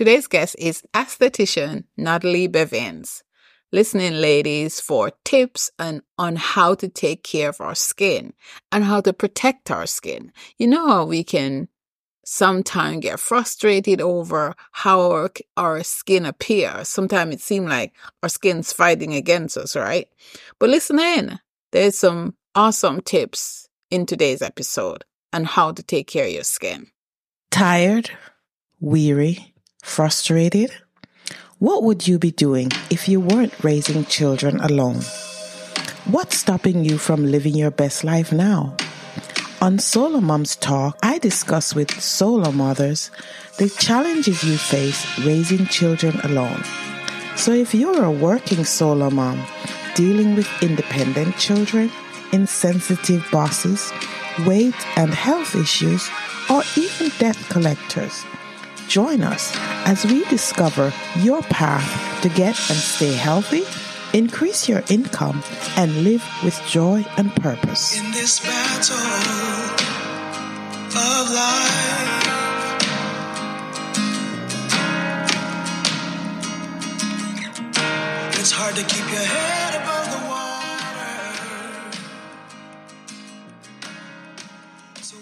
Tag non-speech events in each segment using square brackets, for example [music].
Today's guest is aesthetician Natalie Bevans. Listening, ladies, for tips on, on how to take care of our skin and how to protect our skin. You know we can sometimes get frustrated over how our, our skin appears. Sometimes it seems like our skin's fighting against us, right? But listen in. There's some awesome tips in today's episode on how to take care of your skin. Tired, weary, frustrated? What would you be doing if you weren't raising children alone? What's stopping you from living your best life now? On Solo Moms Talk, I discuss with solo mothers the challenges you face raising children alone. So if you're a working solo mom dealing with independent children, insensitive bosses, weight and health issues, or even debt collectors, join us as we discover your path to get and stay healthy increase your income, and live with joy and purpose. In this battle of life, it's hard to keep your head above the water. So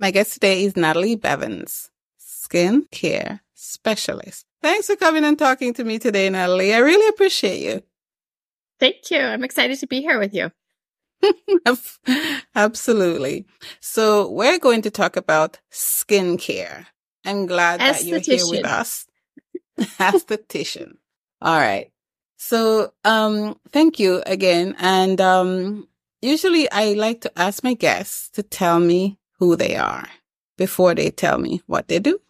My guest today is Natalie Bevans, skin care specialist. Thanks for coming and talking to me today, Natalie. I really appreciate you. Thank you. I'm excited to be here with you. [laughs] Absolutely. So we're going to talk about skincare. I'm glad that you're here with us. [laughs] Esthetician. All right. So, um, thank you again. And, um, usually I like to ask my guests to tell me who they are before they tell me what they do.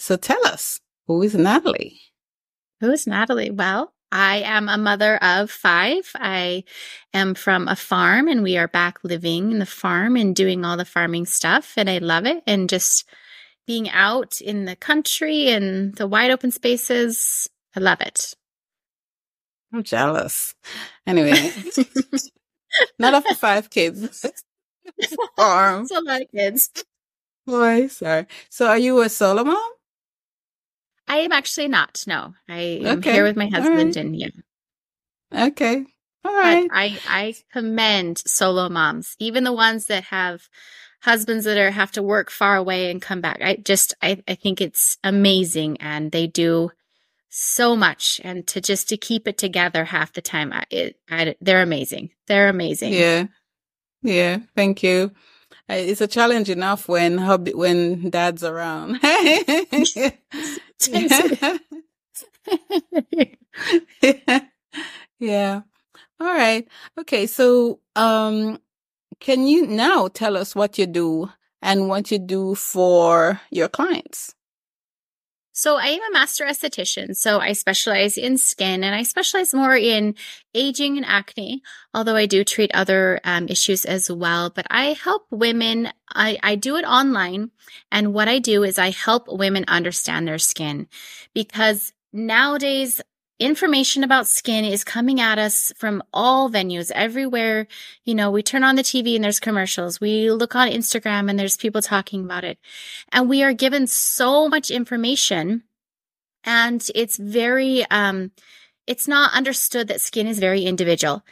So tell us. Who is Natalie? Who is Natalie? Well, I am a mother of five. I am from a farm and we are back living in the farm and doing all the farming stuff. And I love it. And just being out in the country and the wide open spaces, I love it. I'm jealous. Anyway, [laughs] not of the five kids. [laughs] farm. It's a lot of kids. Boy, sorry. So are you a solo mom? I am actually not. No, I am okay. here with my husband, right. and yeah. Okay. All right. But I I commend solo moms, even the ones that have husbands that are have to work far away and come back. I just I I think it's amazing, and they do so much, and to just to keep it together half the time, I, it I, they're amazing. They're amazing. Yeah. Yeah. Thank you. It's a challenge enough when hubby, when dad's around. [laughs] [laughs] [laughs] yeah. All right. Okay. So, um, can you now tell us what you do and what you do for your clients? So I am a master esthetician. So I specialize in skin and I specialize more in aging and acne, although I do treat other um, issues as well. But I help women. I, I do it online. And what I do is I help women understand their skin because nowadays information about skin is coming at us from all venues everywhere. You know, we turn on the TV and there's commercials. We look on Instagram and there's people talking about it. And we are given so much information and it's very, um, it's not understood that skin is very individual.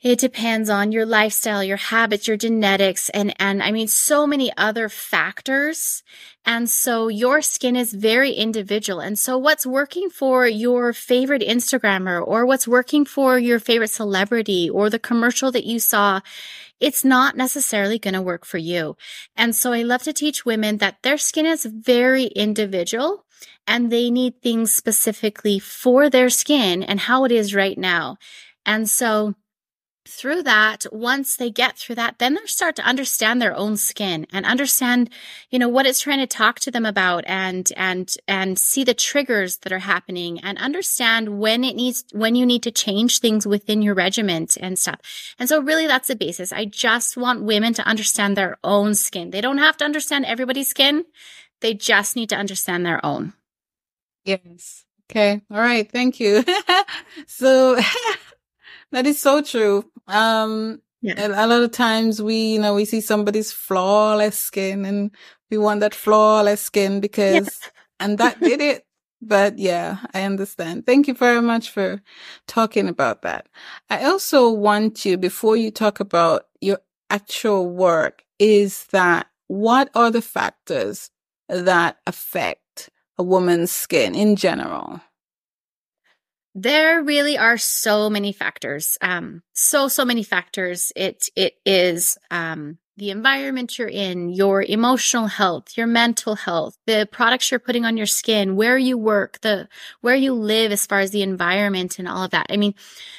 It depends on your lifestyle, your habits, your genetics, and, and I mean, so many other factors. And so your skin is very individual. And so what's working for your favorite Instagrammer or what's working for your favorite celebrity or the commercial that you saw, it's not necessarily going to work for you. And so I love to teach women that their skin is very individual and they need things specifically for their skin and how it is right now. And so through that, once they get through that, then they start to understand their own skin and understand, you know, what it's trying to talk to them about and, and, and see the triggers that are happening and understand when it needs, when you need to change things within your regiment and stuff. And so really that's the basis. I just want women to understand their own skin. They don't have to understand everybody's skin. They just need to understand their own. Yes. Okay. All right. Thank you. [laughs] so [laughs] that is so true. Um, yeah. a lot of times we, you know, we see somebody's flawless skin and we want that flawless skin because and that [laughs] did it. But yeah, I understand. Thank you very much for talking about that. I also want you, before you talk about your actual work, is that what are the factors that affect a woman's skin in general? There really are so many factors. Um, so, so many factors. It, it is, um, the environment you're in, your emotional health, your mental health, the products you're putting on your skin, where you work, the, where you live as far as the environment and all of that. I mean,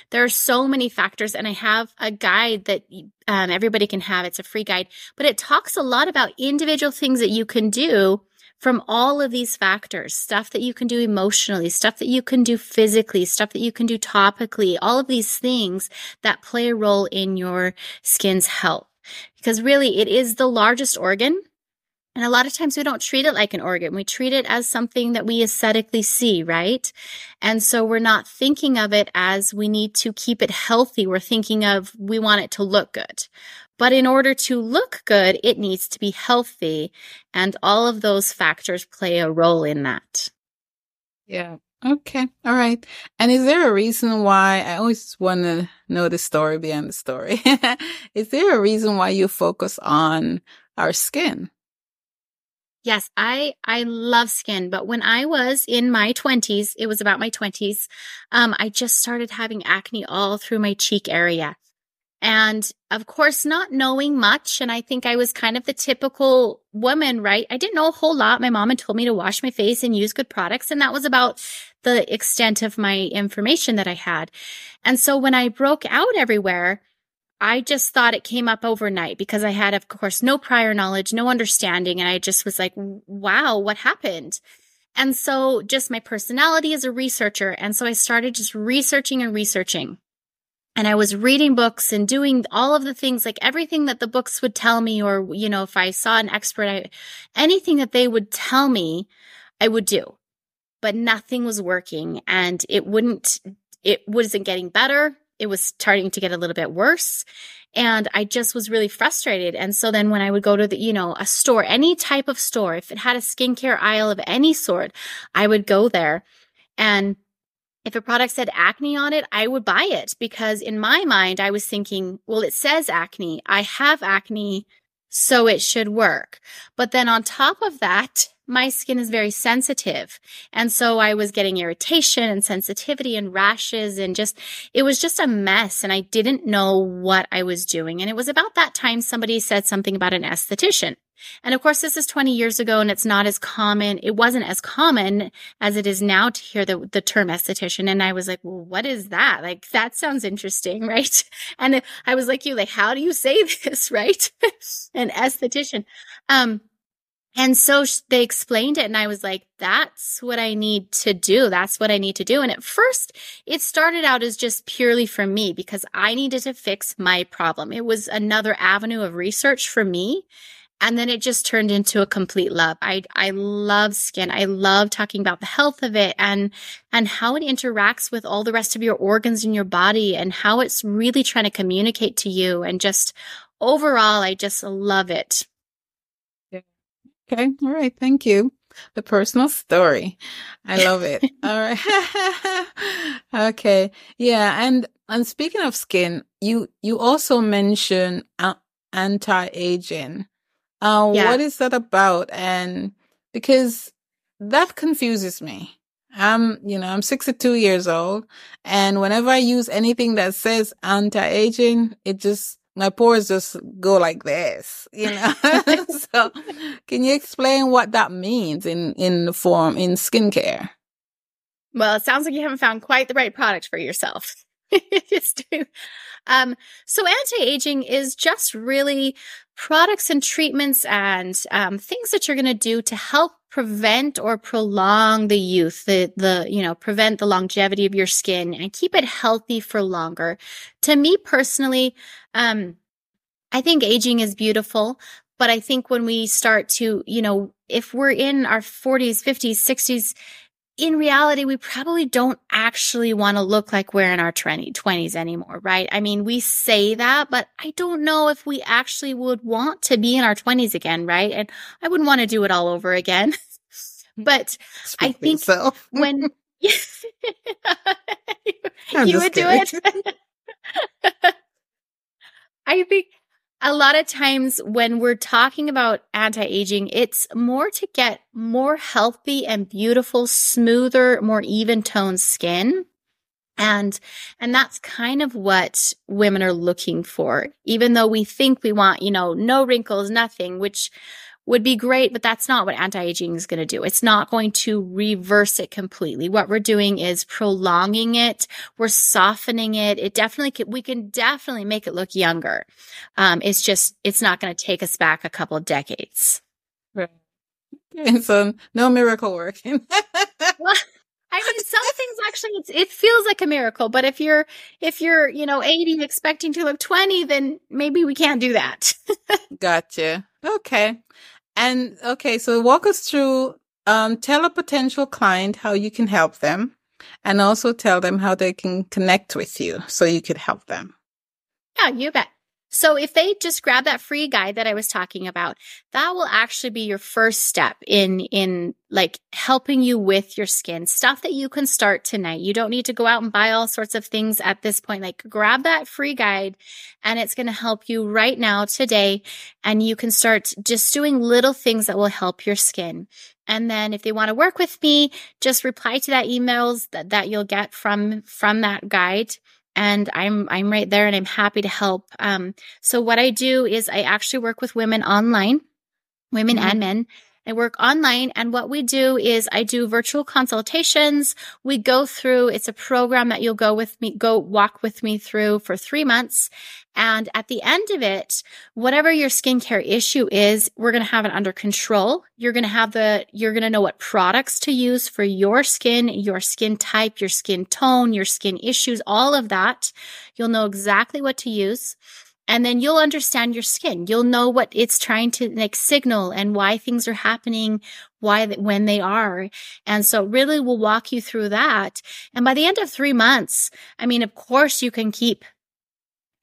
there are so many factors and I have a guide that um, everybody can have. It's a free guide, but it talks a lot about individual things that you can do from all of these factors, stuff that you can do emotionally, stuff that you can do physically, stuff that you can do topically, all of these things that play a role in your skin's health. Because really, it is the largest organ. And a lot of times we don't treat it like an organ. We treat it as something that we aesthetically see, right? And so we're not thinking of it as we need to keep it healthy. We're thinking of we want it to look good. But in order to look good, it needs to be healthy. And all of those factors play a role in that. Yeah. Okay. All right. And is there a reason why I always want to know the story behind the story? [laughs] is there a reason why you focus on our skin? Yes, I I love skin, but when I was in my 20s, it was about my 20s, um I just started having acne all through my cheek area. And of course, not knowing much. And I think I was kind of the typical woman, right? I didn't know a whole lot. My mom had told me to wash my face and use good products. And that was about the extent of my information that I had. And so when I broke out everywhere, I just thought it came up overnight because I had, of course, no prior knowledge, no understanding. And I just was like, wow, what happened? And so just my personality as a researcher. And so I started just researching and researching and I was reading books and doing all of the things, like everything that the books would tell me, or, you know, if I saw an expert, I, anything that they would tell me, I would do. But nothing was working and it wouldn't, it wasn't getting better. It was starting to get a little bit worse. And I just was really frustrated. And so then when I would go to the, you know, a store, any type of store, if it had a skincare aisle of any sort, I would go there and if a product said acne on it, I would buy it because in my mind, I was thinking, well, it says acne. I have acne, so it should work. But then on top of that, my skin is very sensitive. And so I was getting irritation and sensitivity and rashes and just, it was just a mess. And I didn't know what I was doing. And it was about that time somebody said something about an esthetician. And of course, this is 20 years ago and it's not as common. It wasn't as common as it is now to hear the, the term esthetician. And I was like, well, what is that? Like, that sounds interesting, [laughs] right? And I was like, you, like, how do you say [laughs] this, right? An esthetician. Um, and so they explained it and I was like, that's what I need to do. That's what I need to do. And at first it started out as just purely for me because I needed to fix my problem. It was another avenue of research for me. And then it just turned into a complete love. I, I love skin. I love talking about the health of it and, and how it interacts with all the rest of your organs in your body and how it's really trying to communicate to you. And just overall, I just love it. Okay. All right. Thank you. The personal story. I love it. [laughs] all right. [laughs] okay. Yeah. And, and speaking of skin, you, you also mentioned uh, anti-aging. Uh, yeah. What is that about? And because that confuses me. I'm, you know, I'm 62 years old and whenever I use anything that says anti-aging, it just, my pores just go like this, you know? [laughs] [laughs] so can you explain what that means in, in the form, in skincare? Well, it sounds like you haven't found quite the right product for yourself. [laughs] just um, so anti-aging is just really products and treatments and um, things that you're going to do to help prevent or prolong the youth, the, the, you know, prevent the longevity of your skin and keep it healthy for longer. To me personally, um, I think aging is beautiful, but I think when we start to, you know, if we're in our 40s, 50s, 60s, in reality, we probably don't actually want to look like we're in our 20, 20s anymore, right? I mean, we say that, but I don't know if we actually would want to be in our 20s again, right? And I wouldn't want to do it all over again. [laughs] But I think so. when [laughs] [laughs] you just would do it. I think a lot of times when we're talking about anti aging, it's more to get more healthy and beautiful, smoother, more even toned skin. And, and that's kind of what women are looking for. Even though we think we want, you know, no wrinkles, nothing, which would be great, but that's not what anti-aging is going to do. It's not going to reverse it completely. What we're doing is prolonging it. We're softening it. It definitely can, we can definitely make it look younger. Um, it's just, it's not going to take us back a couple of decades. Right. Okay, so no miracle working. [laughs] Well, I mean, some things actually, it's, it feels like a miracle, but if you're, if you're, you know, 80 expecting to look 20, then maybe we can't do that. [laughs] gotcha. Okay. And okay, so walk us through, um, tell a potential client how you can help them and also tell them how they can connect with you so you could help them. Yeah, you bet. So if they just grab that free guide that I was talking about, that will actually be your first step in, in like helping you with your skin stuff that you can start tonight. You don't need to go out and buy all sorts of things at this point. Like grab that free guide and it's going to help you right now today. And you can start just doing little things that will help your skin. And then if they want to work with me, just reply to that emails that, that you'll get from, from that guide and I'm I'm right there and I'm happy to help. Um, so what I do is I actually work with women online, women Mhm. and men. I work online and what we do is I do virtual consultations. We go through, it's a program that you'll go with me, go walk with me through for three months. And at the end of it, whatever your skincare issue is, we're going to have it under control. You're going to have the, you're going to know what products to use for your skin, your skin type, your skin tone, your skin issues, all of that. You'll know exactly what to use. And then you'll understand your skin. You'll know what it's trying to like signal and why things are happening, why, when they are. And so really we'll walk you through that. And by the end of three months, I mean, of course you can keep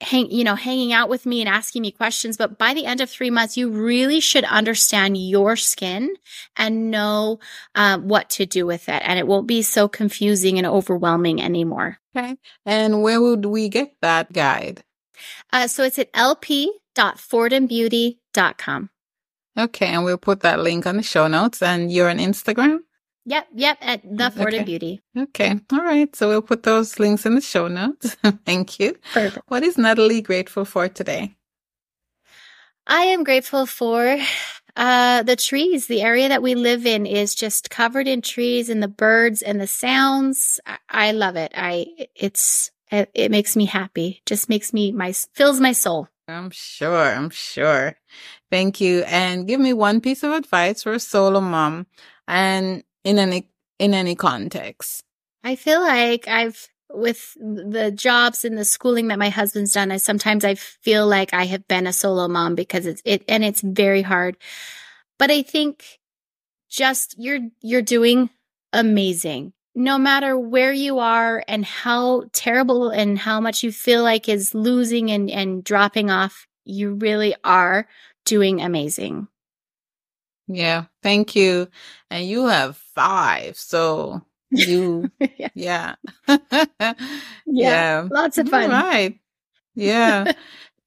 hang, you know, hanging out with me and asking me questions. But by the end of three months, you really should understand your skin and know uh, what to do with it. And it won't be so confusing and overwhelming anymore. Okay. And where would we get that guide? Uh, so it's at lp.fordandbeauty.com. Okay. And we'll put that link on the show notes. And you're on Instagram? Yep, yep, at the Ford Okay. and Beauty. Okay. All right. So we'll put those links in the show notes. [laughs] Thank you. Perfect. What is Natalie grateful for today? I am grateful for uh, the trees. The area that we live in is just covered in trees and the birds and the sounds. I, I love it. I it's it, it makes me happy. Just makes me my fills my soul. I'm sure. I'm sure. Thank you. And give me one piece of advice for a solo mom and in any, in any context. I feel like I've with the jobs and the schooling that my husband's done, I sometimes I feel like I have been a solo mom because it's it and it's very hard. But I think just you're you're doing amazing. No matter where you are and how terrible and how much you feel like is losing and, and dropping off, you really are doing amazing. Yeah. Thank you. And you have five. So you, [laughs] yeah. [laughs] yeah. yeah. Lots of fun. All right. Yeah.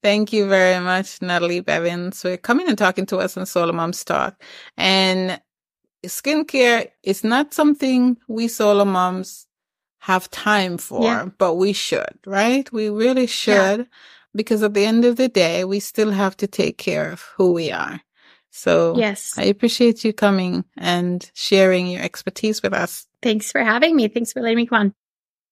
Thank you very much, Natalie Bevans, for coming and talking to us on Solo Moms Talk. And skincare is not something we solo moms have time for, Yeah. but we should, right? We really should, because at the end of the day, we still have to take care of who we are. So Yes. I appreciate you coming and sharing your expertise with us. Thanks for having me. Thanks for letting me come on.